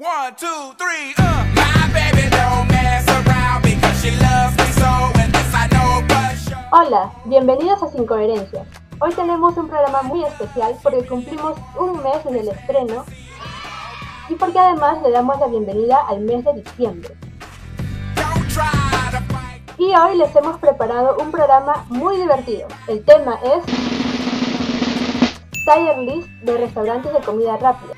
One, two, three, uh. My baby don't mess around because she loves me so, and this I know sure. Hola, bienvenidos a Sin Coherencias. Hoy tenemos un programa muy especial porque cumplimos un mes en el estreno y porque además le damos la bienvenida al mes de diciembre. Y hoy les hemos preparado un programa muy divertido. El tema es Tier List de restaurantes de comida rápida.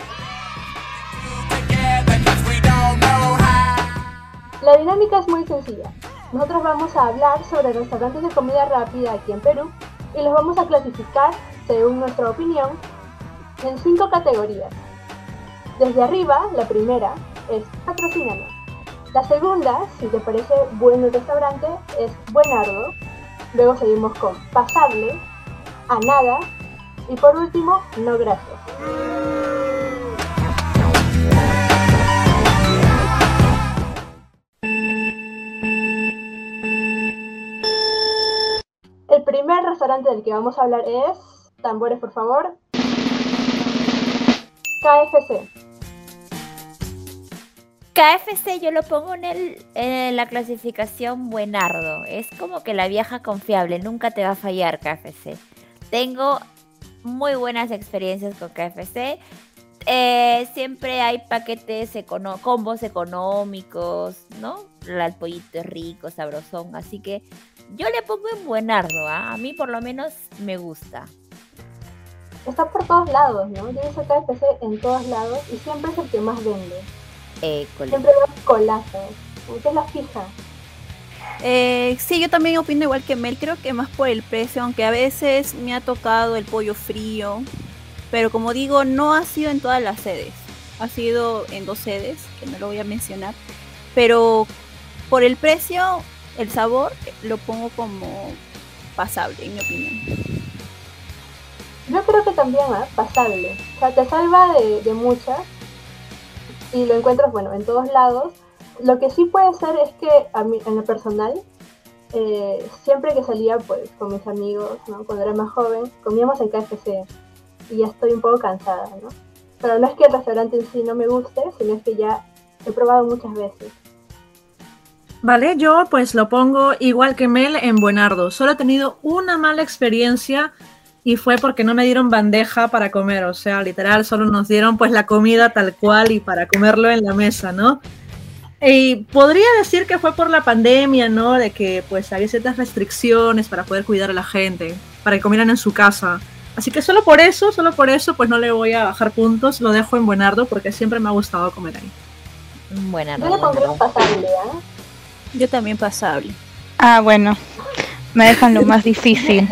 La dinámica es muy sencilla. Nosotros vamos a hablar sobre restaurantes de comida rápida aquí en Perú y los vamos a clasificar, según nuestra opinión, en cinco categorías. Desde arriba, la primera es patrocínanos. La segunda, si te parece bueno el restaurante, es buenardo. Luego seguimos con pasable, a nada y por último, no gracias. Primer restaurante del que vamos a hablar es, tambores por favor, KFC. KFC yo lo pongo en, el, en la clasificación buenardo. Es como que la vieja confiable, nunca te va a fallar KFC. Tengo muy buenas experiencias con KFC. Eh, siempre hay paquetes, econo- combos económicos, ¿no? El pollito es rico, sabrosón. Así que yo le pongo en buenardo, ¿ah? A mí por lo menos me gusta. Está por todos lados, ¿no? Yo uso KFC en todos lados y siempre es el que más vende. Eh, Siempre veo colazos. Esa es la fija. Eh, sí, yo también opino igual que Mel, creo que más por el precio, aunque a veces me ha tocado el pollo frío, pero como digo, no ha sido en todas las sedes, ha sido en dos sedes, que no lo voy a mencionar, pero por el precio, el sabor, lo pongo como pasable, en mi opinión. Yo creo que también, ¿ah? Pasable. O sea, te salva de, de muchas y lo encuentras, bueno, en todos lados. Lo que sí puede ser es que a mí, en lo personal, eh, siempre que salía pues con mis amigos, ¿no? Cuando era más joven, comíamos en KFC y ya estoy un poco cansada, ¿no? Pero no es que el restaurante en sí no me guste, sino es que ya he probado muchas veces. Vale, yo pues lo pongo igual que Mel en Buenardo. Solo he tenido una mala experiencia y fue porque no me dieron bandeja para comer. O sea, literal, solo nos dieron pues la comida tal cual y para comerlo en la mesa, ¿no? Y podría decir que fue por la pandemia, ¿no? De que pues había ciertas restricciones para poder cuidar a la gente, para que comieran en su casa. Así que solo por eso, solo por eso, pues no le voy a bajar puntos, lo dejo en Buenardo porque siempre me ha gustado comer ahí. buenardo. Yo le pondré un buenardo. pasable, ¿ah? Yo también pasable. Ah, bueno, me dejan lo más difícil.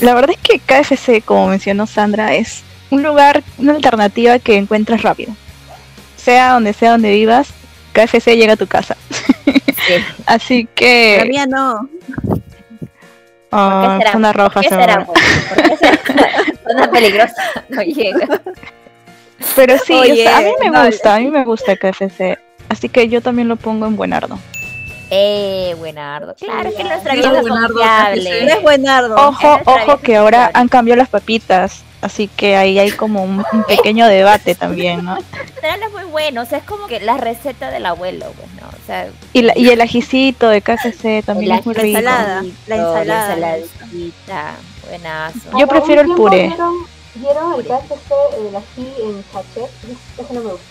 La verdad es que KFC, como mencionó Sandra, es un lugar, una alternativa que encuentras rápido. Sea donde sea donde vivas, KFC llega a tu casa. Sí. Así La que... mía no. Oh, ¿Por qué será? zona roja. ¿Por qué será? Zona peligrosa. No llega. Pero sí, o Oye, sea, a mí me no, gusta, a mí me gusta KFC. Así que yo también lo pongo en Buenardo. Eh, buenardo. Claro, es que nuestra vieja es confiable. es buenardo. Ojo, ojo que ahora confiable. han cambiado las papitas. Así que ahí hay como un, un pequeño debate también, ¿no? General es muy bueno, o sea, es como que la receta del abuelo, pues, ¿no? O sea, Y, la- y el ajicito de KFC también es muy rico. ensalada, la ensalada. La ensaladita, buenazo. Yo prefiero el puré. Dieron, dieron el KFC, el ají en sachet. Eso no me gusta.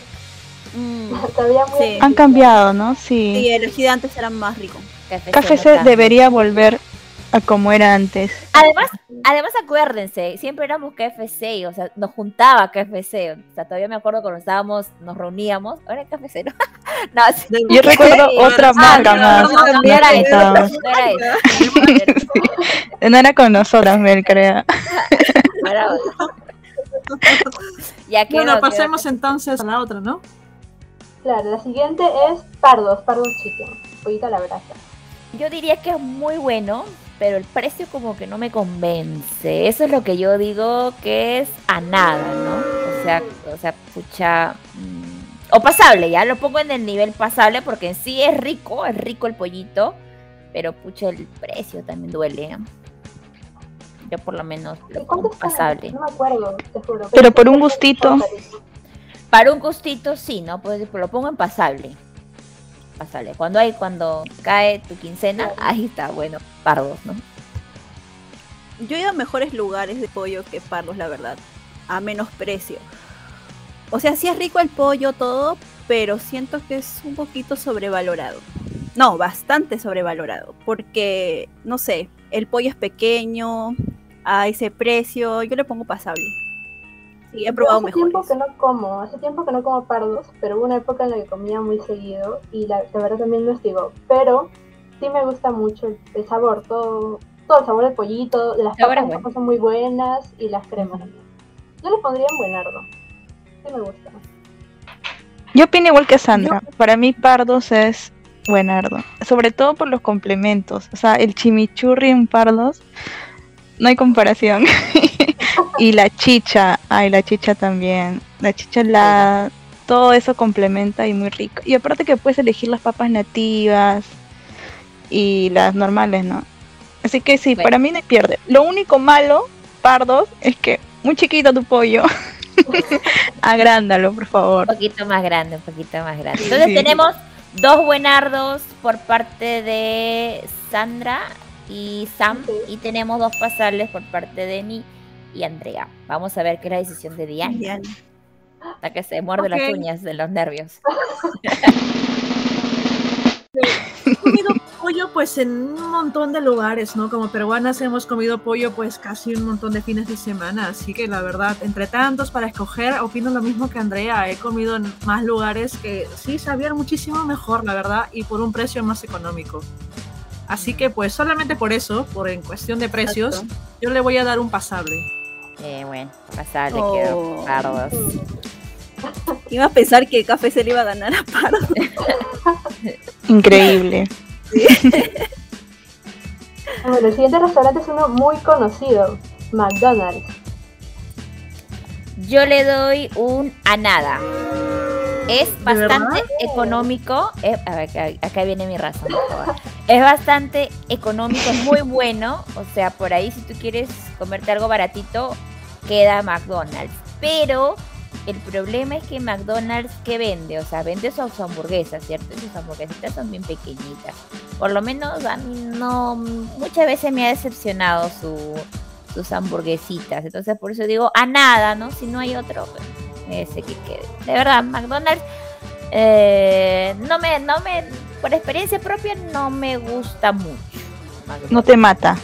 Mm, Sí. Han cambiado, ¿no? Sí, Sí. el gigante será más rico. KFC, debería volver a como era antes. Además, además acuérdense, siempre éramos KFC, o sea, nos juntaba KFC, o sea, todavía me acuerdo cuando estábamos, nos reuníamos, ahora es KFC, ¿no? no, sí, Yo recuerdo otra marca no, más. no, no, no nos era eso, juntábamos. no era eso. No era con nosotras, Mel, creo. Ya que Bueno, no, pasemos entonces a la otra, ¿no? Claro, la siguiente es pardos, pardos chicken, pollito a la brasa. Yo diría que es muy bueno, pero el precio como que no me convence. Eso es lo que yo digo que es a nada, ¿no? O sea, o sea, pucha. mm, O pasable, ya lo pongo en el nivel pasable porque en sí es rico, es rico el pollito, pero pucha, el precio también duele. Yo por lo menos lo ¿Y cuánto pongo pasable. No me acuerdo, te juro. Pero por un gustito. Para un gustito, sí, ¿no? Pues lo pongo en pasable. Pasable. Cuando hay, cuando cae tu quincena, ahí está, bueno, pardos, ¿no? Yo he ido a mejores lugares de pollo que Pardos, la verdad. A menos precio. O sea, sí es rico el pollo, todo, pero siento que es un poquito sobrevalorado. No, bastante sobrevalorado. Porque, no sé, el pollo es pequeño, a ese precio, yo le pongo pasable. Sí, he probado hace mejores. tiempo que no como, hace tiempo que no como pardos, pero hubo una época en la que comía muy seguido y la, la verdad también lo estigo. Pero sí me gusta mucho el, el sabor, todo, todo el sabor del pollito, las Sabor es papas, las bueno. son muy buenas y las cremas. Yo le pondría en buenardo. Sí me gusta. Yo opino igual que Sandra. Para mí Pardos es buenardo. Sobre todo por los complementos. O sea, el chimichurri en Pardos no hay comparación. y la chicha. Ay, la chicha también. La chicha la todo eso complementa y muy rico. Y aparte que puedes elegir las papas nativas y las normales, ¿no? Así que sí, Bueno. para mí no hay pierde. Lo único malo, Pardos, es que muy chiquito tu pollo. Agrándalo, por favor. Un poquito más grande, un poquito más grande. Entonces Sí. tenemos dos buenardos por parte de Sandra y Sam y tenemos dos pasables por parte de Ni y Andrea. Vamos a ver qué es la decisión de Diana. Diana. Hasta que se muerde Ok. las uñas de los nervios. He comido pollo pues en un montón de lugares, ¿no? Como peruanas hemos comido pollo pues casi un montón de fines de semana, así que la verdad, entre tantos para escoger, opino lo mismo que Andrea, he comido en más lugares que sí sabían muchísimo mejor, la verdad, y por un precio más económico. Así que pues solamente por eso, por en cuestión de precios, yo le voy a dar un pasable. Eh, bueno, pasable Oh. quedó pardos. Iba a pensar que Café se le iba a ganar a Pardo. Increíble. Bueno, el siguiente restaurante es uno muy conocido, McDonald's. Yo le doy un a nada. Es bastante económico. eh, a ver, acá, acá viene mi razón. por favor. Es bastante económico, es muy bueno. O sea, por ahí si tú quieres comerte algo baratito, queda McDonald's. Pero el problema es que McDonald's, ¿qué vende? O sea, vende sus hamburguesas, ¿cierto? Sus hamburguesitas son bien pequeñitas. Por lo menos a mí no... Muchas veces me ha decepcionado su, sus hamburguesitas. Entonces por eso digo a nada, ¿no? Si no hay otro, pues, ese que quede. De verdad, McDonald's eh, no me, no me, por experiencia propia no me gusta mucho. McDonald's. No te mata.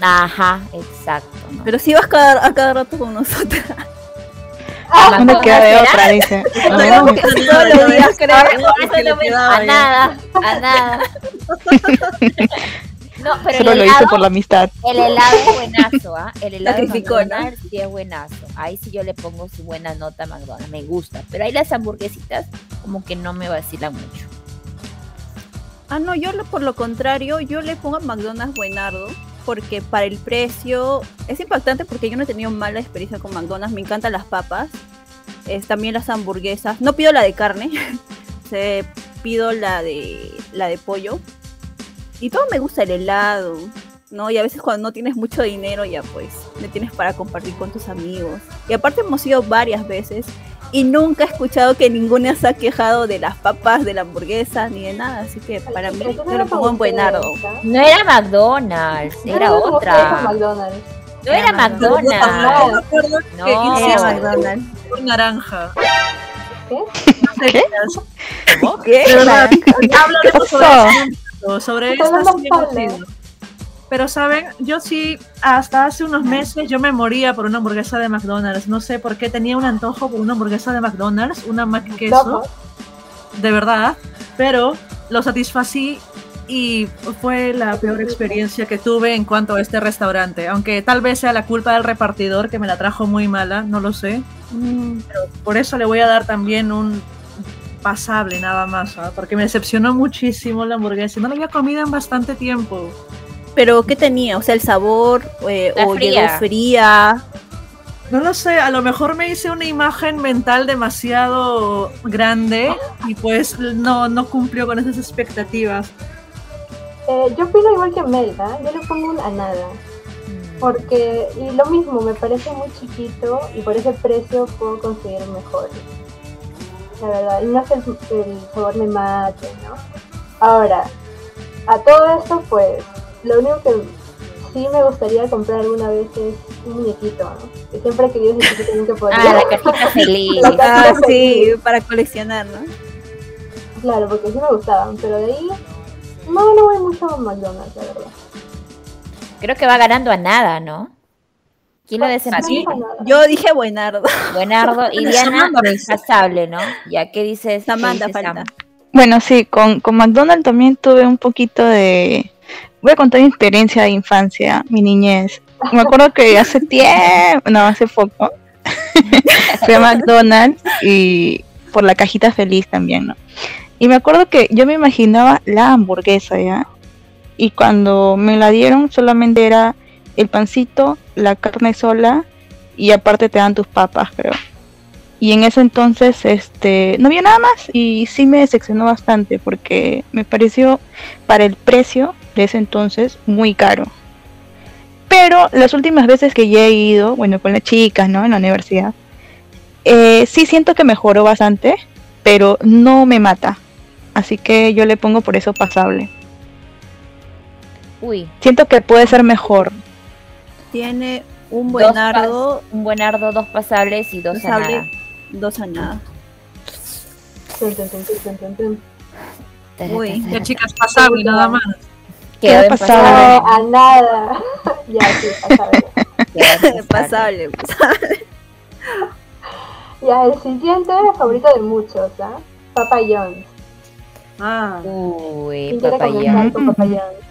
Ajá, exacto. ¿no? Pero sí vas cada, a cada rato con nosotros. Ah, No me queda de otra, dice. Todos los días, creo. Ah, no me- quedaba a nada, a nada. No, pero Solo el lo hice helado, por la amistad. el helado es buenazo, ¿ah? El helado de Sacrificó, ¿no? Sí es buenazo. Ahí sí yo le pongo su buena nota a McDonald's, me gusta. Pero ahí las hamburguesitas como que no me vacilan mucho. Ah, no, yo lo- por lo contrario, yo le pongo a McDonald's buenardo. Porque para el precio es impactante porque yo no he tenido mala experiencia con McDonald's. Me encantan las papas. Es, también las hamburguesas. No pido la de carne. se, pido la de la de pollo. Y todo me gusta el helado. ¿no? Y a veces cuando no tienes mucho dinero ya pues no tienes para compartir con tus amigos. Y aparte hemos ido varias veces y nunca he escuchado que ninguna se ha quejado de las papas, de la hamburguesa, ni de nada. Así que para mí no yo era lo pongo en buenardo. No era McDonald's, No era con otra. McDonald's. No era Era McDonald's. No. que Era McDonald's. un naranja. ¿Qué? No sé ¿Qué? ¿Cómo? ¿Qué? ¿Qué Está esta hablando Pero saben, yo sí, hasta hace unos meses yo me moría por una hamburguesa de McDonald's. No sé por qué tenía un antojo por una hamburguesa de McDonald's, una Mac queso, de verdad. Pero lo satisfací y fue la peor experiencia que tuve en cuanto a este restaurante. Aunque tal vez sea la culpa del repartidor que me la trajo muy mala, no lo sé. Mm, Por eso le voy a dar también un pasable nada más, ¿ah? porque me decepcionó muchísimo la hamburguesa. No la había comido en bastante tiempo. Pero ¿qué tenía? O sea, el sabor eh, o fría. llegó fría. No lo sé, a lo mejor me hice una imagen mental demasiado grande y pues no, no cumplió con esas expectativas. Eh, yo opino igual que Melda, yo le pongo un a nada. Porque, y lo mismo, me parece muy chiquito y por ese precio puedo conseguir mejores. la verdad, y no es que el, el sabor me mate, ¿no? Ahora, a todo esto, pues, lo único que sí me gustaría comprar alguna vez es un muñequito, ¿no? Que siempre he querido ese chiquito nunca podía. Ah, la cajita feliz. La Ah, sí, feliz. para coleccionar, ¿no? Claro, porque sí me gustaban, pero de ahí no, no voy mucho a McDonald's, la verdad. Creo que va ganando a nada, ¿no? ¿Quién lo No desempató? sí. Yo dije Buenardo. Buenardo y Diana pasable, ¿no? Ya, ¿qué dices? qué Samantha falta. Sam? Bueno, sí, con, con McDonald's también tuve un poquito de... Voy a contar mi experiencia de infancia, mi niñez. Me acuerdo que hace tiempo, no, hace poco, fui a McDonald's y por la cajita feliz también, ¿no? Y me acuerdo que yo me imaginaba la hamburguesa, ¿ya? Y cuando me la dieron solamente era el pancito, la carne sola y aparte te dan tus papas, creo. Y en ese entonces este no había nada más y sí me decepcionó bastante porque me pareció para el precio de ese entonces muy caro. Pero las últimas veces que ya he ido, bueno, con las chicas, ¿no? En la universidad, eh, sí siento que mejoró bastante, pero no me mata. Así que yo le pongo por eso pasable. Uy, Siento que puede ser mejor. Tiene un Dos Buenardo, un buenardo, dos pasables y dos a Pasable. nada. dos a nada. Uy. Ya chicas, pasable nada más. Quedó. No, a nada. ya, sí, pasable. quedó Pasable. pasable. Ya, el siguiente favorito de muchos, ¿ah? Papa John's. Ah, Uy, ¿Quién quiere papayón. comenzar con Papa John's?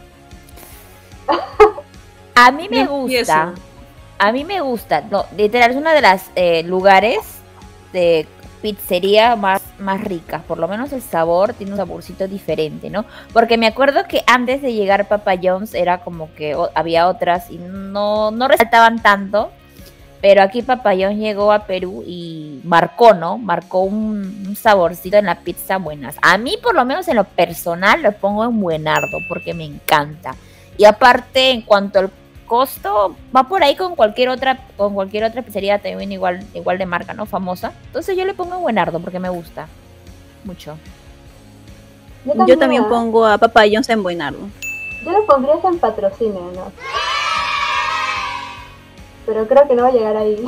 A mí me gusta. A mí me gusta. No, literal, es uno de los lugares de pizzería más, más ricas. Por lo menos el sabor tiene un saborcito diferente, ¿no? Porque me acuerdo que antes de llegar Papa John's era como que había otras y no, no resaltaban tanto. Pero aquí Papa John's llegó a Perú y marcó, ¿no? Marcó un, un saborcito en la pizza buenas. A mí, por lo menos en lo personal, lo pongo en buenardo porque me encanta. Y aparte, en cuanto al costo, va por ahí con cualquier otra, con cualquier otra pizzería también igual, igual de marca, ¿no? Famosa. Entonces yo le pongo en buenardo porque me gusta. Mucho. Yo también pongo a Papa John's en Buenardo. Yo lo pondría en patrocinio, ¿no? Pero creo que no va a llegar ahí.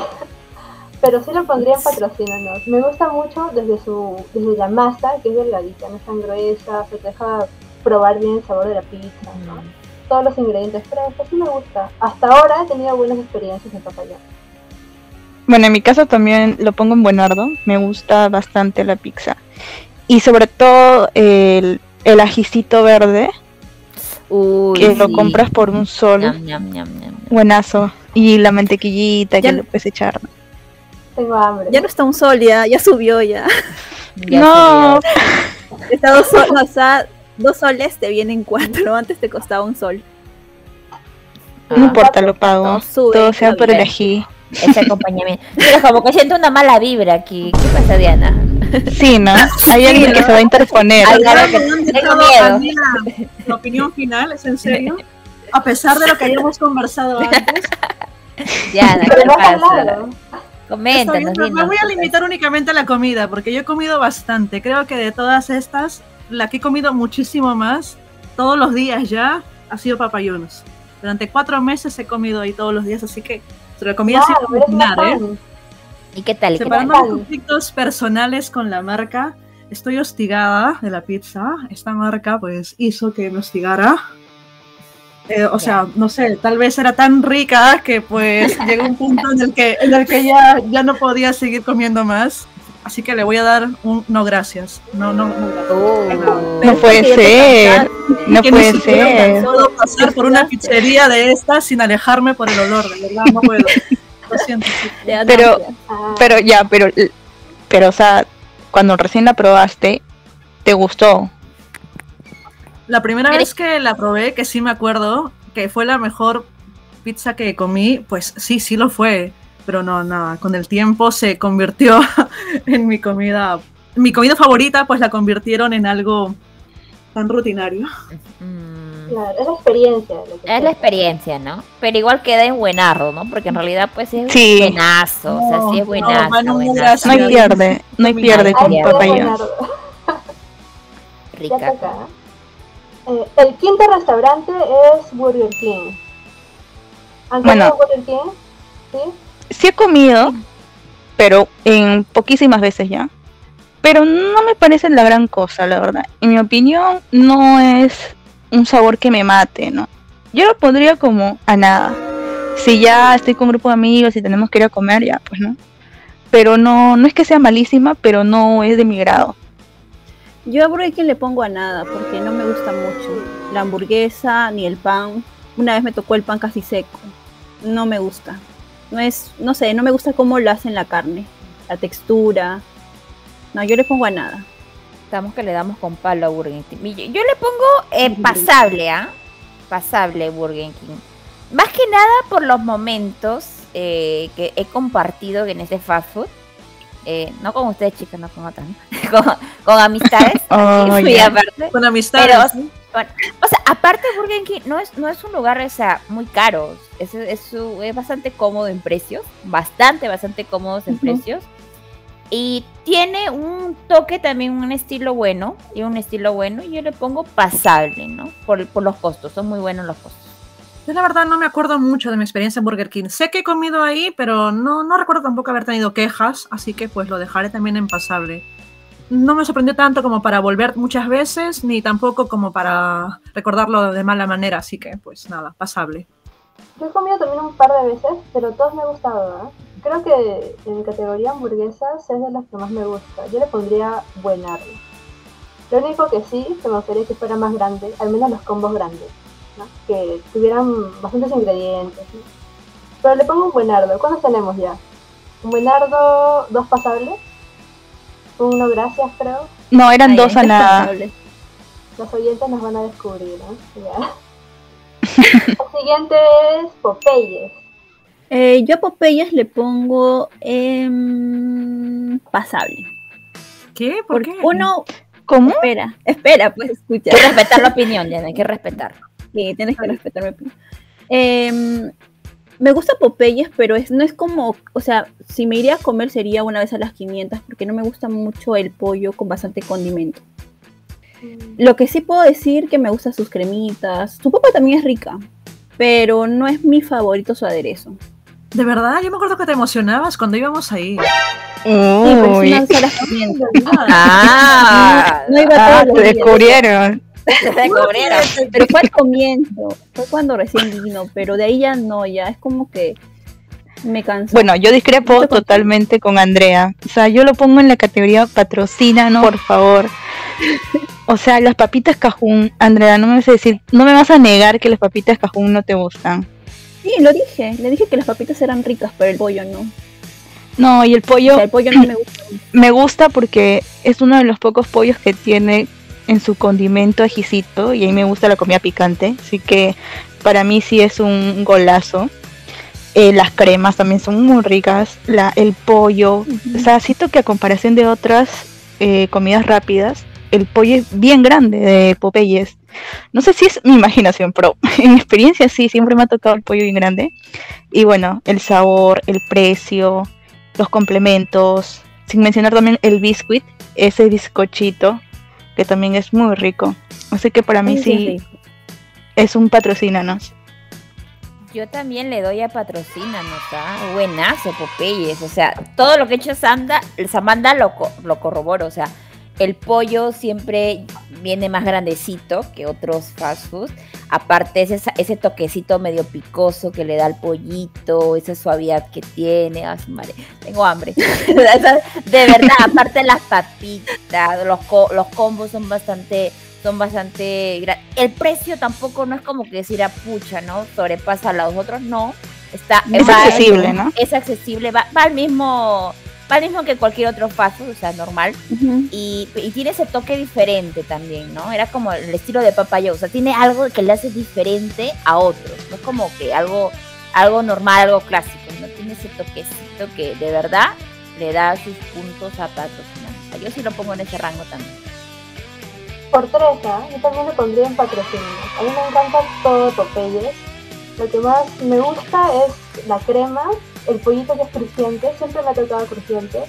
Pero sí lo pondría en patrocinio, ¿no? Me gusta mucho desde su desde la masa, que es delgadita, no es tan gruesa, se te deja probar bien el sabor de la pizza, ¿no? Todos los ingredientes frescos, sí me gusta. Hasta ahora he tenido buenas experiencias en papaya. Bueno, en mi caso también lo pongo en buenardo. Me gusta bastante la pizza. Y sobre todo el, el ajicito verde, Uy, que lo compras por un sol. Ñam, ñam, ñam, ñam, ñam. Buenazo. Y la mantequillita Ya- que le puedes echar. Tengo hambre. Ya no está un sol, ya, ya subió ya. Ya no, subió. Está dos, sol- o sea, dos soles te vienen cuatro, antes te costaba un sol. no Ah, importa, lo pago. No, sube, Todo sea por el ají. ese acompañamiento. Pero como que siento una mala vibra aquí. ¿Qué pasa, Diana? Sí, ¿no? Hay alguien que se va a interponer. Ay, claro que tengo miedo. la, la opinión final, ¿es en serio? A pesar de lo que habíamos conversado antes. Diana, ¿qué pasa? Coméntanos, me voy a ¿qué limitar únicamente a la comida, porque yo he comido bastante. Creo que de todas estas, la que he comido muchísimo más, todos los días ya, ha sido papayunos. Durante cuatro meses he comido ahí todos los días, así que se la comida sin Wow, eres una cocinar, ¿eh? ¿Y qué tal? ¿Qué tal? Separando conflictos personales con la marca, estoy hostigada de la pizza. Esta marca, pues, hizo que me hostigara. Eh, o sea, no sé, tal vez era tan rica que, pues, llegó un punto en el que, en el que ya, ya no podía seguir comiendo más. Así que le voy a dar un no gracias. No, no, no. Uh, No puede ser. No ni puede ser. puedo pasar por una pizzería de estas sin alejarme por el olor, de verdad, no puedo. Lo siento. sí. Pero- Pero ya, pero, pero, o sea, cuando recién la probaste, te gustó. La primera vez que la probé, que sí me acuerdo, que fue la mejor pizza que comí, pues sí, sí lo fue. Pero no, nada, con el tiempo se convirtió en mi comida. Mi comida favorita, pues la convirtieron en algo tan rutinario. mm, Claro, es la experiencia. lo que Es la experiencia, ¿no? Pero igual queda en buenardo, ¿no? Porque en realidad pues es Sí. buenazo, o sea, sí es No, buenazo, no, no, buenazo. No hay pierde, no hay pierde con queda papaya. Rica. Eh, el quinto restaurante es Burger King. ¿Han Bueno. comido Burger King? ¿Sí? Sí he comido, pero en poquísimas veces ya. Pero no me parece la gran cosa, la verdad. En mi opinión, no es un sabor que me mate, ¿no? Yo lo pondría como a nada. Si ya estoy con un grupo de amigos y tenemos que ir a comer, ya, pues no. Pero no, no es que sea malísima, pero no es de mi grado. Yo a Burger le pongo a nada porque no me gusta mucho la hamburguesa ni el pan. Una vez me tocó el pan casi seco. No me gusta. No es, no sé, no me gusta cómo lo hacen la carne, la textura. No, yo le pongo a nada. Estamos que le damos con palo a Burger King. Yo, yo le pongo eh, pasable, ¿ah? Pasable Burger King. Más que nada por los momentos eh, que he compartido en ese fast food. Eh, no con ustedes, chicas, no con otras, ¿no? con, con amistades. Oh, aparte. Con amistades. Pero- ¿sí? O sea, aparte Burger King no es, no es un lugar o sea, muy caro. Es, es, bastante cómodo en precios. Bastante, bastante cómodos en Ujú. precios. Y tiene un toque también, un estilo bueno. Y un estilo bueno. Y yo le pongo pasable, ¿no? Por, por los costos. Son muy buenos los costos. Yo la verdad no me acuerdo mucho de mi experiencia en Burger King. Sé que he comido ahí, pero no, no recuerdo tampoco haber tenido quejas, así que pues lo dejaré también en pasable. No me sorprendió tanto como para volver muchas veces, ni tampoco como para recordarlo de mala manera, así que pues nada, pasable. Yo he comido también un par de veces, pero todos me han gustado. ¿eh? Creo que en categoría hamburguesas es de las que más me gusta. Yo le pondría buenardo. Lo único que sí, que me gustaría que fuera más grande, al menos los combos grandes, ¿no? que tuvieran bastantes ingredientes. ¿no? Pero le pongo un buenardo. ¿Cuántos tenemos ya? Un buenardo, dos pasables. Uno, gracias, creo. No, eran dos a nada. Los oyentes nos van a descubrir. ¿no? Ya. El siguiente es Popeyes. Eh, yo a Popeyes le pongo em, pasable. ¿Qué? ¿Por Porque qué? uno, ¿Cómo? espera, espera, pues escucha. Hay que respetar la opinión, ya, hay que respetar. Sí, tienes que respetar mi opinión. Em, me gusta Popeyes, pero es, no es como, o sea, si me iría a comer sería una vez a las 500, porque no me gusta mucho el pollo con bastante condimento. Lo que sí puedo decir que me gustan sus cremitas. Su papa también es rica, pero no es mi favorito su aderezo. De verdad, yo me acuerdo que te emocionabas cuando íbamos ahí. Sí, pero es una sola 500. Ah, No iba ah, todos los te días. descubrieron. Pero fue al comienzo, fue cuando recién vino, pero de ahí ya no, ya es como que me cansó. Bueno, yo discrepo totalmente con Andrea. O sea, yo lo pongo en la categoría patrocina, ¿no? Por favor. O sea, las papitas cajún, Andrea, no me vas a decir, no me vas a negar que las papitas cajún no te gustan. Sí, lo dije, le dije que las papitas eran ricas, pero el pollo no. No, y el O pollo sea, el pollo no me gusta. me gusta porque es uno de los pocos pollos que tiene en su condimento ajicito y ahí me gusta la comida picante, así que para mí sí es un golazo. Eh, las cremas también son muy ricas, la, el pollo, o sea, siento que a comparación de otras eh, comidas rápidas, el pollo es bien grande de Popeyes. No sé si es mi imaginación, pero en mi experiencia sí, siempre me ha tocado el pollo bien grande. Y bueno, el sabor, el precio, los complementos, sin mencionar también el biscuit, ese bizcochito, que también es muy rico. Así que para mí Sí, es un patrocínanos. Yo también le doy a patrocínanos, ¿ah? Buenazo, Popeyes. O sea, todo lo que ha hecho Sanda, Samanda lo, co- lo corroboro. O sea, el pollo siempre viene más grandecito que otros fast foods. Aparte, ese, ese toquecito medio picoso que le da al pollito, esa suavidad que tiene. Ay, madre, tengo hambre. De verdad, aparte las papitas, los, co- los combos son bastante son bastante el precio tampoco no es como que decir a pucha no sobrepasa a los otros no está Es va- accesible, ¿no? es accesible va, va al mismo al mismo que cualquier otro fast food, o sea normal. Y, y tiene ese toque diferente también no era como el estilo de papaya o sea tiene algo que le hace diferente a otros no es como que algo algo normal algo clásico no tiene ese toquecito que de verdad le da sus puntos a o sea, yo sí lo pongo en ese rango también. Por tres, ¿ah? yo también le pondría en patrocinio. A mí me encanta todo Popeyes. Lo que más me gusta es la crema, el pollito que es crujiente, siempre me ha tocado crujiente,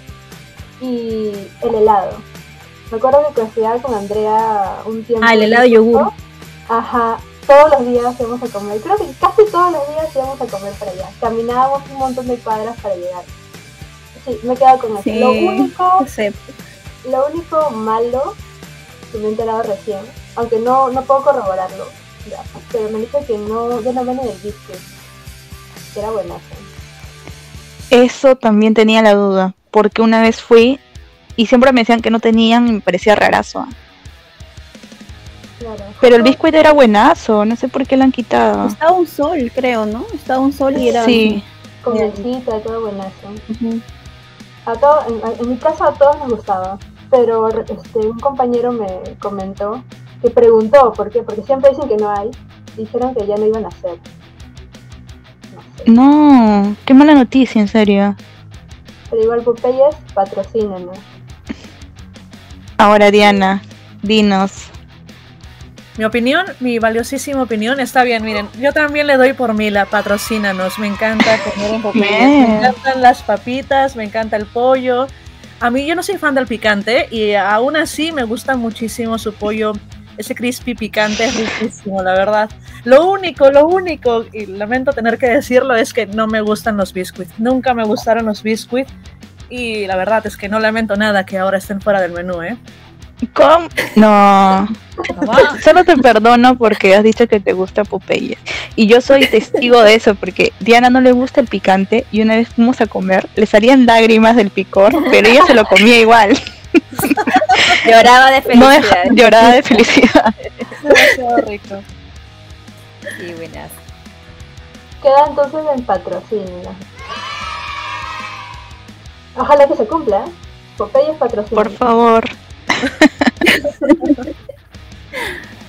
y el helado. Me acuerdo que coincidía con Andrea un tiempo. Ah, el helado yogur. Ajá, todos los días íbamos a comer. Creo que casi todos los días íbamos a comer para allá. Caminábamos un montón de cuadras para llegar. Sí, me he quedado con eso. Sí, Lo único lo único malo que me he enterado recién, aunque no, no puedo corroborarlo, ya, pero me dice que no, ya no venden el biscuit, que era buenazo. Eso también tenía la duda, porque una vez fui y siempre me decían que no tenían y me parecía rarazo. Claro. Pero el biscuit era buenazo, no sé por qué lo han quitado. Estaba un sol, creo, ¿no? Estaba un sol y era. Sí, Con y todo buenazo. A todo, en, en mi casa a todos nos gustaba, pero este, un compañero me comentó que preguntó por qué, porque siempre dicen que no hay, dijeron que ya no iban a hacer. No qué mala noticia, en serio. Pero igual Popeyes, patrocínenos. Ahora Diana, dinos. Mi opinión, mi valiosísima opinión, está bien, miren, yo también le doy por Mila, patrocínanos, me encanta comer en Popeyes, me encantan las papitas, me encanta el pollo. A mí yo no soy fan del picante y aún así me gusta muchísimo su pollo, ese crispy picante es riquísimo, la verdad. Lo único, lo único, y lamento tener que decirlo, es que no me gustan los biscuits, nunca me gustaron los biscuits y la verdad es que no lamento nada que ahora estén fuera del menú, ¿eh? ¿Cómo? No, solo te perdono porque has dicho que te gusta Popeyes. Y yo soy testigo de eso porque Diana no le gusta el picante y una vez fuimos a comer, le salían lágrimas del picor, pero ella se lo comía igual. Lloraba de No felicidad. deja- lloraba de felicidad. Demasiado rico. Sí, buenas. Queda entonces en patrocinio. Ojalá que se cumpla. ¿eh? Popeyes patrocinio. Por favor.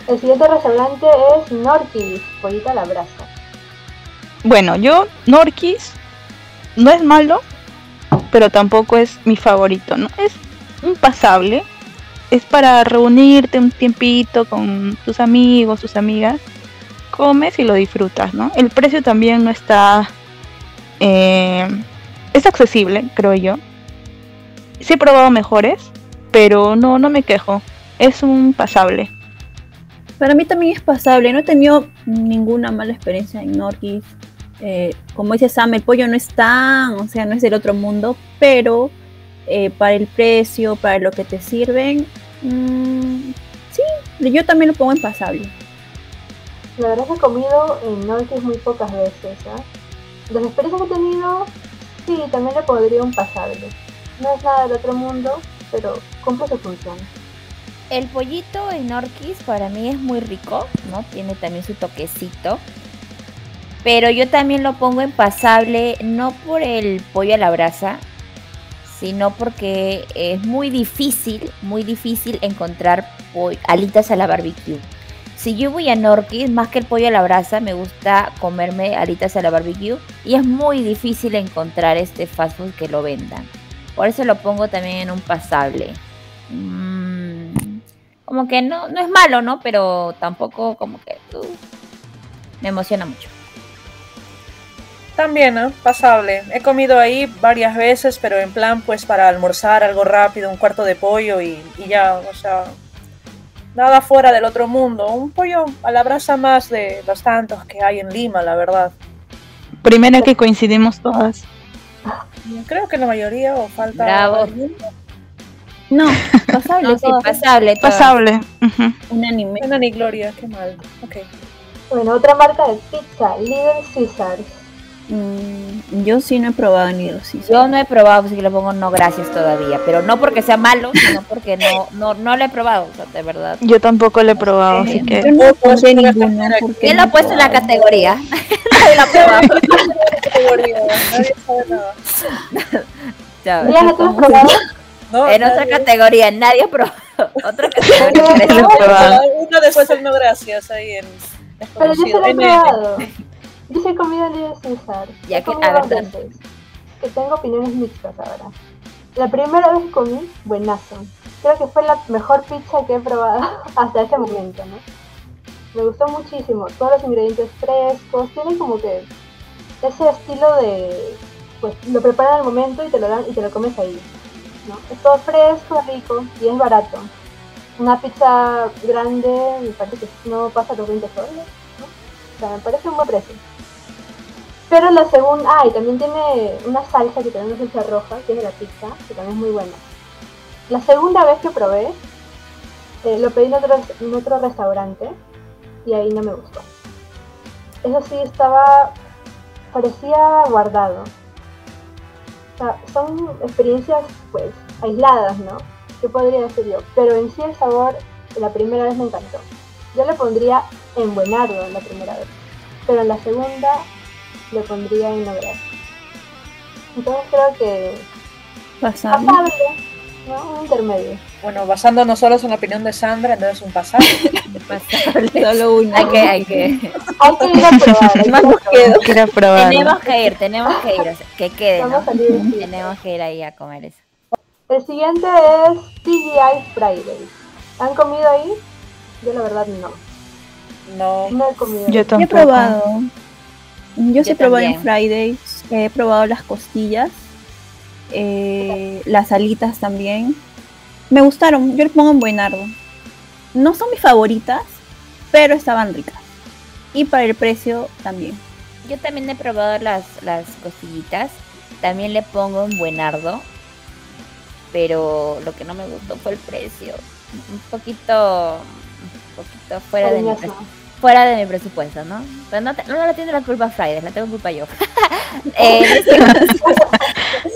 El siguiente restaurante es Norquis, pollito a la brasa. Bueno, yo, Norquis, no es malo, pero tampoco es mi favorito, ¿no? Es un pasable. Es para reunirte un tiempito con tus amigos, tus amigas. Comes y lo disfrutas, ¿no? El precio también no está... eh, es accesible, creo yo. Sí he probado mejores, pero no, no me quejo. Es un pasable. Para mí también es pasable. No he tenido ninguna mala experiencia en Norquis. Eh, como dice Sam, el pollo no es tan, o sea, no es del otro mundo, pero eh, para el precio, para lo que te sirven, mm, sí, yo también lo pongo en pasable. La verdad es que he comido en Norquis muy pocas veces. ¿ah? De las experiencias que he tenido, sí, también le podría un pasable. No es nada del otro mundo, pero cumple su función. El pollito en Orquis para mí es muy rico, ¿no? Tiene también su toquecito. Pero yo también lo pongo en pasable, no por el pollo a la brasa, sino porque es muy difícil, muy difícil encontrar alitas a la barbecue. Si yo voy a Norquis, más que el pollo a la brasa, me gusta comerme alitas a la barbecue y es muy difícil encontrar este fast food que lo vendan. Por eso lo pongo también en un pasable. Mm, como que no, no es malo, ¿no? Pero tampoco como que uh, me emociona mucho. También, ¿no? Pasable. He comido ahí varias veces, pero en plan, pues para almorzar algo rápido, un cuarto de pollo y, y ya, o sea, nada fuera del otro mundo. Un pollo a la brasa más de los tantos que hay en Lima, la verdad. Primera que coincidimos todas. Creo que la mayoría o falta. Bravo. No, pasable, No, sí, pasable. todas. Pasable. ujú. un anime. Pena ni gloria, qué mal. Ok. Bueno, otra marca de pizza, Little Caesars. Mm, yo sí no he probado ni sí. Yo no he probado, así que le pongo no gracias todavía. Pero no porque sea malo, sino porque no, no, no lo he probado, o sea, de verdad. Yo tampoco lo he probado, así Yo que no Pues, probé una ninguno tercera- porque ¿Quién lo ha puesto en la categoría? Nadie lo ha probado. Categoría, nadie sabe nada. Ya, Diana, ¿tú has probado? No, En otra nadie- categoría, nadie ha probado. Otra categoría. he interesante. probado. Uno después el no gracias ahí en Pero yo lo he probado. Yo he comido Little Caesars. Ya que- a ver, veces. Que tengo opiniones mixtas ahora. La primera vez comí, buenazo. creo que fue la mejor pizza que he probado hasta ese momento, ¿no? Me gustó muchísimo, todos los ingredientes frescos, tiene como que ese estilo de, pues lo preparan al momento y te lo dan y te lo comes ahí, ¿no? Es todo fresco, rico y es barato. Una pizza grande, me parece que no pasa los 20 soles, ¿no? O sea, me parece un buen precio. Pero la segunda, ah, y también tiene una salsa que tiene una salsa roja, que es de la pizza, que también es muy buena. La segunda vez que probé, eh, lo pedí en otro, en otro restaurante y ahí no me gustó. Eso sí, estaba, parecía guardado. O sea, son experiencias, pues, aisladas, ¿no? ¿Qué podría decir yo? Pero en sí el sabor, la primera vez me encantó. Yo le pondría en buenardo la primera vez, pero en la segunda le pondría en lograr. Entonces creo que Pasable. pasable, ¿no? Un intermedio. Bueno, basándonos solo en la opinión de Sandra, entonces un pasado. Solo una. Hay que, hay que, Hay que ir a probar. hay que ir a probar. quedo. Quiero probar. tenemos que ir, tenemos que ir, o sea, que quede. Tenemos que ir ahí a comer eso. El siguiente es TGI Friday. ¿Han comido ahí? Yo la verdad no. No. No he comido. Yo Yo he tampoco. probado. Yo sí he probado en. Fridays. He probado las costillas. eh, las alitas también. Me gustaron. Yo le pongo en buenardo. No son mis favoritas, pero estaban ricas. Y para el precio también. Yo también he probado las, las costillitas. También le pongo en buenardo. Pero lo que no me gustó fue el precio. Un poquito. Un poquito fuera de mi. Fuera de mi presupuesto, ¿no? Pero no, te- no la tiene la culpa Fridays, la tengo culpa yo. Eh,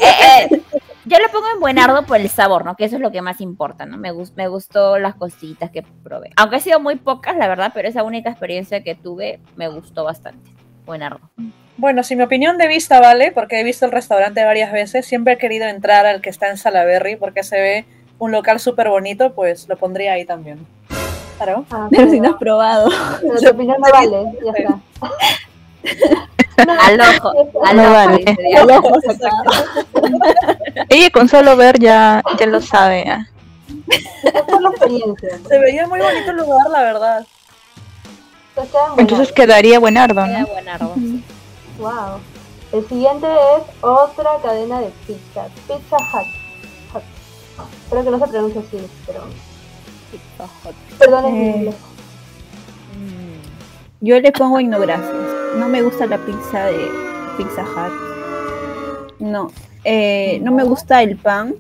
eh, eh, yo le pongo en buenardo por el sabor, ¿no? Que eso es lo que más importa, ¿no? Me, gus- me gustó las cositas que probé. Aunque han sido muy pocas, la verdad, pero esa única experiencia que tuve me gustó bastante. Buenardo. Bueno, si mi opinión de vista vale, porque he visto el restaurante varias veces, siempre he querido entrar al que está en Salaberry porque se ve un local súper bonito, pues lo pondría ahí también. Claro. Ah, Pero si no has probado. pero tu opinión no vale, ya está. No, Al ojo, al No ojo, vale. Ella con solo ver ya, ya lo sabe. Se veía muy bonito el lugar, la verdad. Entonces quedaría buenardo, Queda ¿no? Wow. El siguiente es otra cadena de pizzas. Pizza Hut. Hut. Creo que no se pronuncia así, pero. Perdón, es Eh. Mm. Yo le pongo no gracias. No me gusta la pizza de Pizza Hut. No. Eh, no me gusta el pan.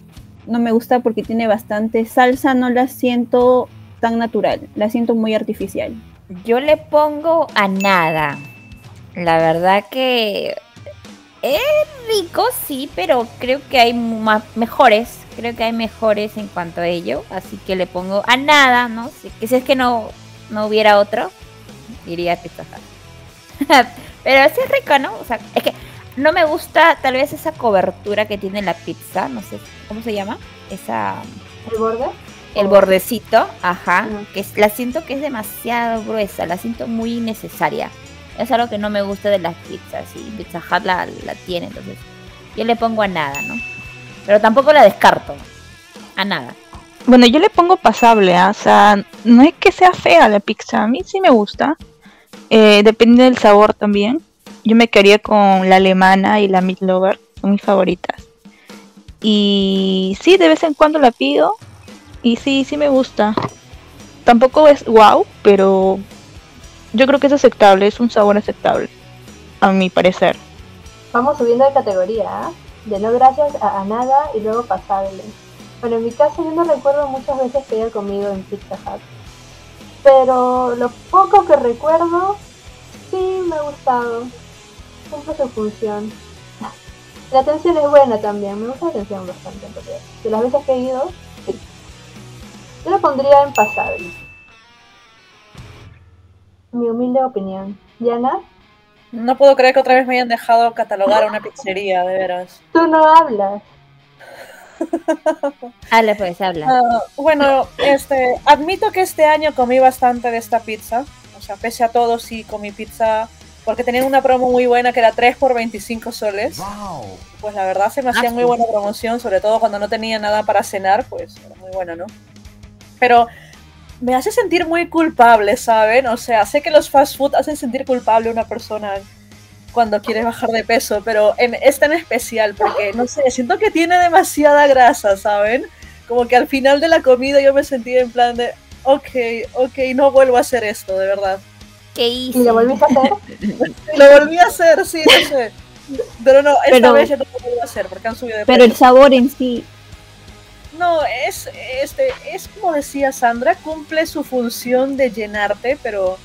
No me gusta porque tiene bastante salsa. No la siento tan natural. La siento muy artificial. Yo le pongo a nada. La verdad que es rico, sí, pero creo que hay más, mejores. Creo que hay mejores en cuanto a ello. Así que le pongo a nada, ¿no? Si, si es que no, no hubiera otro, iría a Pizza pero sí es rico, ¿no? O sea, es que no me gusta tal vez esa cobertura que tiene la pizza. No sé, ¿cómo se llama? Esa ¿El borde? el bordecito, ajá, Ujú. que es- la siento que es demasiado gruesa, la siento muy innecesaria. Es algo que no me gusta de las pizzas y Pizza Hut la, la tiene, entonces yo le pongo a nada, ¿no? Pero tampoco la descarto, a nada. Bueno, yo le pongo pasable, ¿ah? o sea, no es que sea fea la pizza, a mí sí me gusta. Eh, depende del sabor también. Yo me quedaría con la alemana y la meat lover, son mis favoritas. Y sí, de vez en cuando la pido y sí, sí me gusta. Tampoco es wow, pero yo creo que es aceptable, es un sabor aceptable, a mi parecer. Vamos subiendo de categoría, ¿ah? De no gracias a, nada y luego pasable. Bueno, en mi caso yo no recuerdo muchas veces que haya comido en Pizza Hut. Pero lo poco que recuerdo, sí me ha gustado. Cumple su función. La atención es buena también, me gusta la atención bastante. De las veces que he ido, sí. Yo lo pondría en pasable. Mi humilde opinión. Yana, No puedo creer que otra vez me hayan dejado catalogar a una pizzería, de veras. tú no hablas. Habla pues, habla. Ah, bueno, este, admito que este año comí bastante de esta pizza. O sea, pese a todo, sí comí pizza porque tenían una promo muy buena que era 3 por 25 soles. Pues la verdad se me hacía Ah, muy buena promoción, sobre todo cuando no tenía nada para cenar, pues era muy buena, ¿no? Pero me hace sentir muy culpable, ¿saben? O sea, sé que los fast food hacen sentir culpable a una persona cuando quiere bajar de peso, pero en esta en especial, porque no sé, siento que tiene demasiada grasa, ¿saben? Como que al final de la comida yo me sentí en plan de, ok, ok, no vuelvo a hacer esto, de verdad. ¿Qué Y hice? lo volviste a hacer. Y lo volví a hacer, sí, no sé. Pero no, esta Pero- vez ya no lo vuelvo a hacer porque han subido de Pero el sabor en sí, No, es, este, es como decía Sandra, cumple su función de llenarte, pero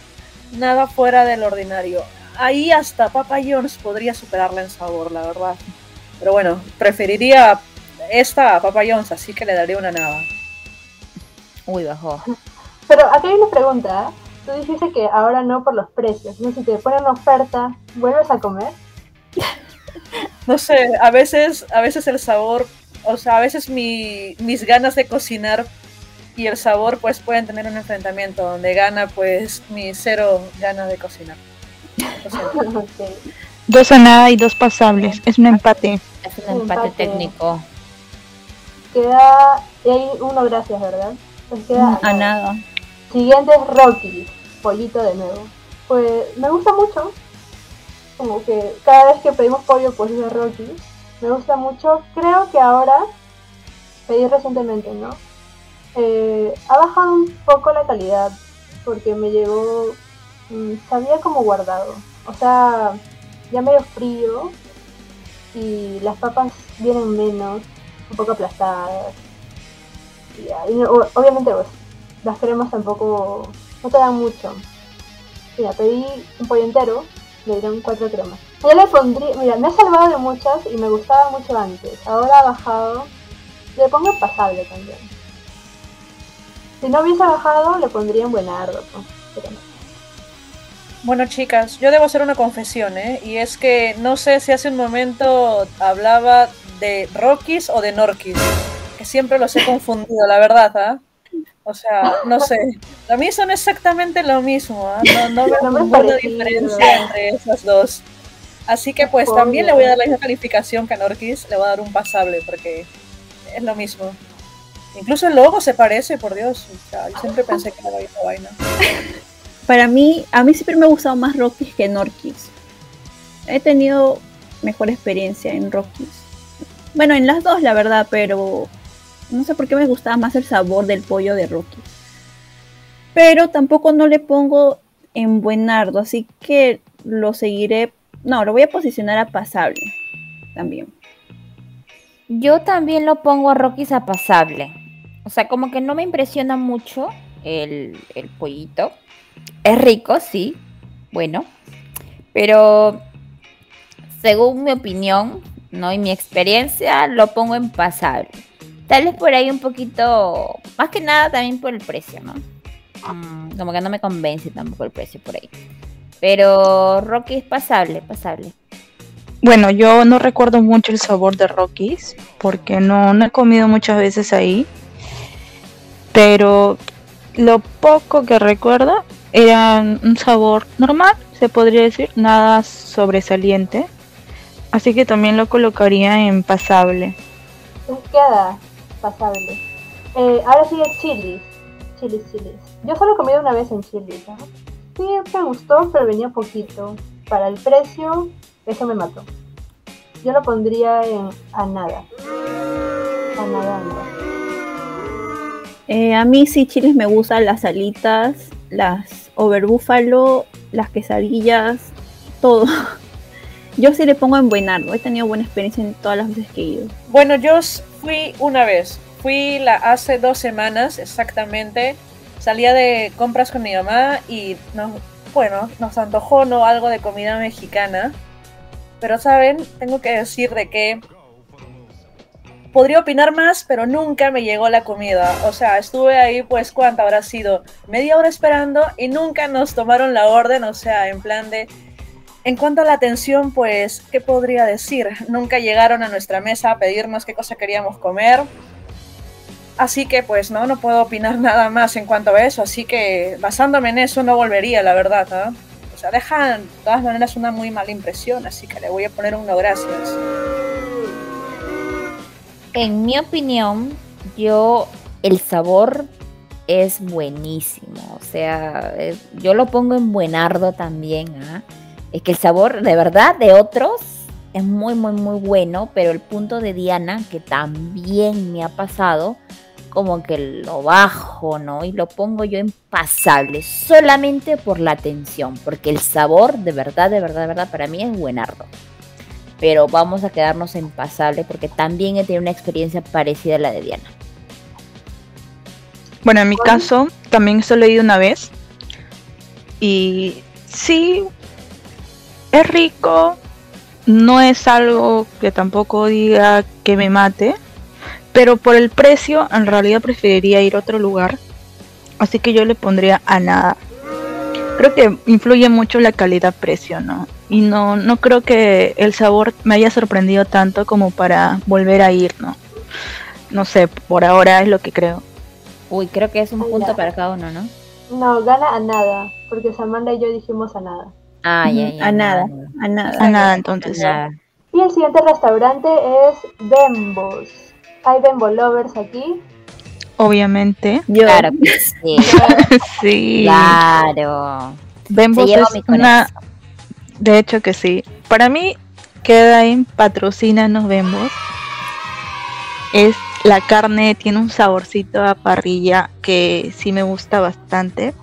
nada fuera del ordinario. Ahí hasta Papa John's podría superarla en sabor, la verdad. Pero bueno, preferiría esta a Papa John's, así que le daría una nada. Uy, bajó. Pero acá hay una pregunta. ¿eh? Tú dijiste que ahora no por los precios. No, si te ponen oferta, ¿vuelves a comer? No sé, a veces, a veces el sabor, o sea, a veces mi, mis ganas de cocinar y el sabor pues pueden tener un enfrentamiento donde gana pues mi cero ganas de cocinar. Dos a nada y dos pasables. Es un empate. Es un empate Empate. técnico. Queda. Y hay uno, gracias, ¿verdad? Pues queda a nada. Siguiente es Rocky, pollito de nuevo. Pues me gusta mucho. Como que cada vez que pedimos pollo, pues es Rocky. Me gusta mucho. Creo que ahora, pedí recientemente, ¿no? Eh, ha bajado un poco la calidad. Porque me llegó. mm, sabía como guardado. O sea, ya medio frío. Y las papas vienen menos, un poco aplastadas. Y, y obviamente, pues, las cremas tampoco no te dan mucho. Mira, pedí un pollo entero, le dieron cuatro cremas. Yo le pondría, mira, me he salvado de muchas y me gustaba mucho antes. Ahora ha bajado, le pongo pasable también. Si no hubiese bajado, le pondría en buenardo, pues, pero no. Bueno, chicas, yo debo hacer una confesión, ¿eh? Y es que no sé si hace un momento hablaba de Rockies o de Norquis, que siempre los he confundido, la verdad, ¿ah? O sea, no sé. A mí son exactamente lo mismo, ¿ah? No, no veo Nombres ninguna diferencia entre esas dos. Así que pues también le voy a dar la misma calificación que a Norquis, le voy a dar un pasable porque es lo mismo. Incluso el logo se parece, por Dios. O sea, yo siempre pensé que era la misma vaina. Para mí, a mí siempre me ha gustado más Rockies que Norquis. He tenido mejor experiencia en Rockies. Bueno, en las dos, la verdad, pero no sé por qué me gustaba más el sabor del pollo de Rockies. Pero tampoco no le pongo en buenardo, así que lo seguiré. No, lo voy a posicionar a pasable también. Yo también lo pongo a Rockies a pasable. O sea, como que no me impresiona mucho el, el pollito. Es rico, sí. Bueno. Pero según mi opinión, ¿no? Y mi experiencia, lo pongo en pasable. Tal vez por ahí un poquito. Más que nada también por el precio, ¿no? Mm, como que no me convence tampoco el precio por ahí. Pero Rocky es pasable, pasable. Bueno, yo no recuerdo mucho el sabor de Rockies porque no, no he comido muchas veces ahí. Pero lo poco que recuerdo era un sabor normal, se podría decir, nada sobresaliente. Así que también lo colocaría en pasable. Queda pasable. Eh, ahora sigue chilis. Chilis, chilis. Yo solo he comido una vez en chilis, ¿no? Sí, me gustó, pero venía poquito. Para el precio, eso me mató. Yo lo pondría en a nada. A nada, a nada. Eh, a mí sí chiles me gustan las alitas, las overbúfalo, las quesadillas, todo. Yo sí le pongo en buenardo. He tenido buena experiencia en todas las veces que he ido. Bueno, yo fui una vez. Fui la, hace dos semanas exactamente. Salía de compras con mi mamá y nos, bueno, nos antojó no algo de comida mexicana. Pero saben, tengo que decir de que podría opinar más, pero nunca me llegó la comida. O sea, estuve ahí, pues, ¿cuánto habrá sido? Media hora esperando y nunca nos tomaron la orden. O sea, en plan de, en cuanto a la atención, pues, ¿qué podría decir? Nunca llegaron a nuestra mesa a pedirnos qué cosa queríamos comer. Así que, pues, no, no puedo opinar nada más en cuanto a eso. Así que, basándome en eso, no volvería, la verdad. ¿ah? O sea, dejan de todas maneras una muy mala impresión, así que le voy a poner un no gracias. En mi opinión, yo el sabor es buenísimo. O sea, es- yo lo pongo en buenardo también. ¿ah? Es que el sabor, de verdad, de otros es muy, muy, muy bueno. Pero el punto de Diana, que también me ha pasado, como que lo bajo, ¿no? Y lo pongo yo en pasable, solamente por la atención. Porque el sabor, de verdad, de verdad, de verdad, para mí es buenardo. Pero vamos a quedarnos en pasable porque también he tenido una experiencia parecida a la de Diana. Bueno, en mi caso, también solo he ido una vez. Y sí, es rico. No es algo que tampoco diga que me mate. Pero por el precio, en realidad preferiría ir a otro lugar. Así que yo le pondría a nada. Creo que influye mucho la calidad-precio, ¿no? Y no, no creo que el sabor me haya sorprendido tanto como para volver a ir, ¿no? No sé, por ahora es lo que creo. Uy, creo que es un Ay, punto ya. para cada uno, ¿no? No, gana a nada, porque Samantha y yo dijimos a nada. Ah, ya, Ujú, ya. a nada, a nada. A nada, entonces. Nada. Y el siguiente restaurante es Bembos. Hay Bembo lovers aquí. Obviamente. Yo, Claro que sí. Sí. claro. Lleva es una. De hecho que sí. Para mí queda en patrocínanos Bembos. Es la carne, tiene un saborcito a parrilla que sí me gusta bastante.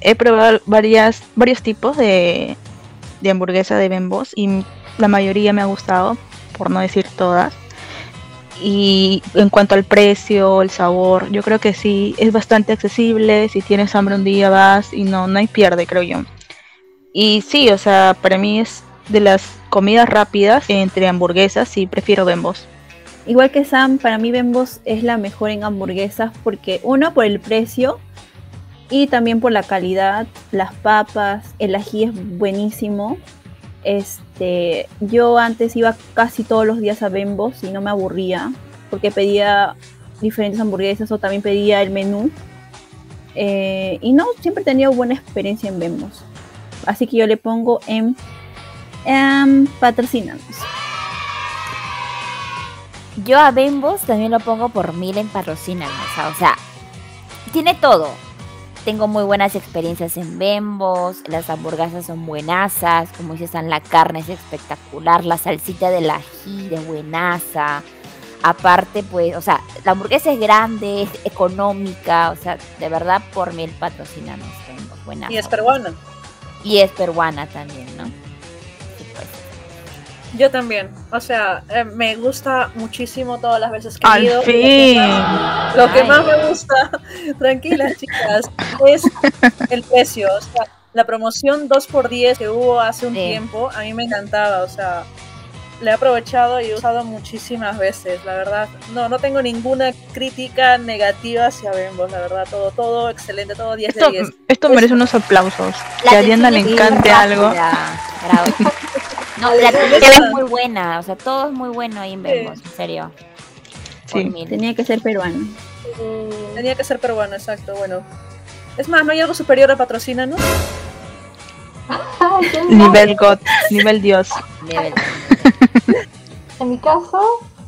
He probado varias, varios tipos de, de hamburguesa de Bembos y la mayoría me ha gustado, por no decir todas. Y en cuanto al precio, el sabor, yo creo que sí, es bastante accesible. Si tienes hambre un día vas y no, no hay pierde, creo yo. Y sí, o sea, para mí es de las comidas rápidas entre hamburguesas y prefiero Bembos. Igual que Sam, para mí Bembos es la mejor en hamburguesas porque uno por el precio y también por la calidad, las papas, el ají es buenísimo. Este, yo antes iba casi todos los días a Bembos y no me aburría porque pedía diferentes hamburguesas o también pedía el menú. Eh, y no, siempre he tenido buena experiencia en Bembos. Así que yo le pongo en, en patrocinanos. Yo a Bembos también lo pongo por mil en patrocinan, o sea, o sea, tiene todo. Tengo muy buenas experiencias en Bembos, las hamburguesas son buenasas, como dices, San, la carne es espectacular, la salsita del ají de buenaza. Aparte, pues, o sea, la hamburguesa es grande, es económica, o sea, de verdad por mil patrocinanos Bembos, buenaza. Y es peruana. Y es peruana también, ¿no? Yo también. O sea, eh, me gusta muchísimo todas las veces que he Al ido. fin. Lo que más me gusta, tranquilas chicas, es el precio. O sea, la promoción 2x10 que hubo hace un Sí. tiempo, a mí me encantaba. O sea, le he aprovechado y he usado muchísimas veces, la verdad. No, no tengo ninguna crítica negativa hacia Bembos, la verdad. Todo, todo excelente, todo 10 de Esto, 10. esto merece unos aplausos. La Que a Diana le encante algo. bravo. No, la atención es muy buena, o sea, todo es muy bueno ahí en en serio. Sí. Tenía que ser peruano. Eh, Tenía que ser peruano, exacto. Bueno. Es más, ¿no hay algo superior a patrocínanos? ay, qué Nivel God, nivel Dios. Nivel. En mi caso,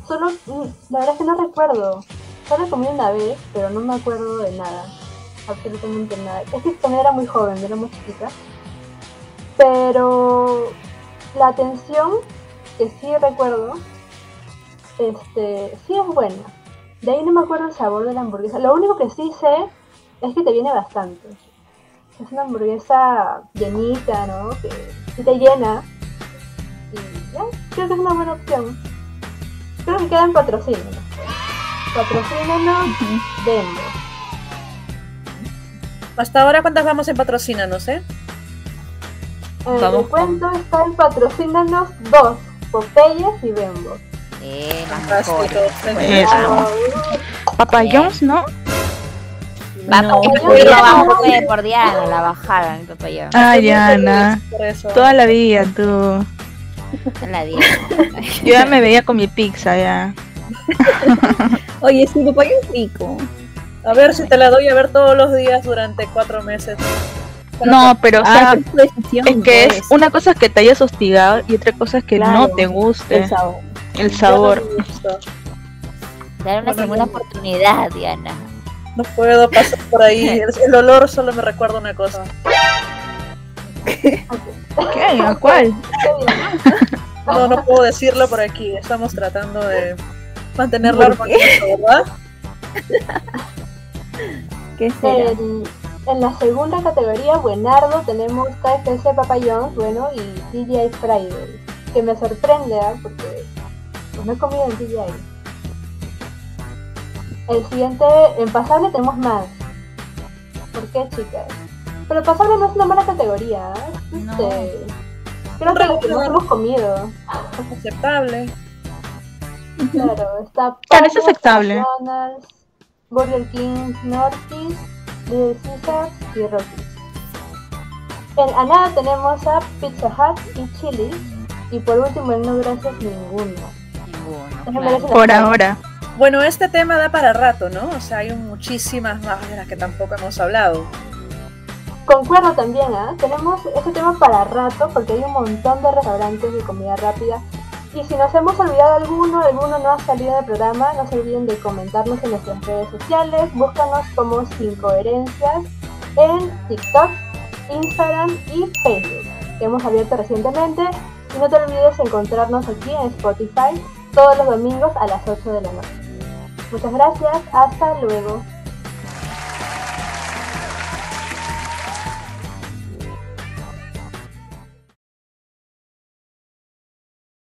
solo, mm, la verdad es que no recuerdo. Solo comí una vez, pero no me acuerdo de nada. Absolutamente nada. Es que también era muy joven, era muy chiquita. Pero la atención, que sí recuerdo, este, sí es buena. De ahí no me acuerdo el sabor de la hamburguesa. Lo único que sí sé es que te viene bastante. Es una hamburguesa llenita, ¿no? Que sí te llena. Y ya, creo que es una buena opción. Creo que queda en patrocínanos. Patrocínanos, vendo. Hasta ahora, ¿cuántas vamos en patrocínanos, eh? En el Vamos cuento está en patrocínanos dos, Popeyes y Bembo. Ah, Papa John's, ¿no? Va, No, no, por Diana, la bajada, mi papá. Ah, Diana. Toda la vida, tú. En la Diana. Yo ya me veía con mi pizza ya. Oye, sí, papaya es rico. A ver si te la doy a ver todos los días durante cuatro meses. No, pero o sea, Ah, es tu decisión, es que pues. es una cosa es que te hayas hostigado y otra cosa es que no te guste el sabor. el sabor. No. Dar una Bueno, segunda bueno. oportunidad, Diana. No puedo pasar por ahí. El, el olor solo me recuerda una cosa. ¿Qué? ¿A cuál? No, no puedo decirlo por aquí. Estamos tratando de mantener la ¿verdad? ¿Qué será? En, en la segunda categoría, Buenardo, tenemos KFC Papa John's, bueno, y TGI Fridays. Que me sorprende, ¿ah? porque pues, no he comido en TGI. El siguiente, en pasable tenemos más. ¿Por qué, chicas? Pero pasable no es una mala categoría, ¿ah? No. Este, Creo que lo que más hemos comido. Aceptable. Claro, está Claro, es Papa, aceptable. McDonald's, Burger King, Nortis, Little Caesars y Rockies. En Anada tenemos a Pizza Hut y Chili's. Y por último, en No Gracias, ninguno. Claro. la Por ahora. Bueno, este tema da para rato, ¿no? O sea, hay muchísimas más de las que tampoco hemos hablado. Concuerdo también, ¿ah? Tenemos este tema para rato porque hay un montón de restaurantes de comida rápida. Y si nos hemos olvidado alguno, alguno no ha salido del programa, no se olviden de comentarnos en nuestras redes sociales. Búscanos como Sin Coherencias en TikTok, Instagram y Facebook, que hemos abierto recientemente. Y no te olvides encontrarnos aquí en Spotify todos los domingos a las 8 de la noche. Muchas gracias, hasta luego.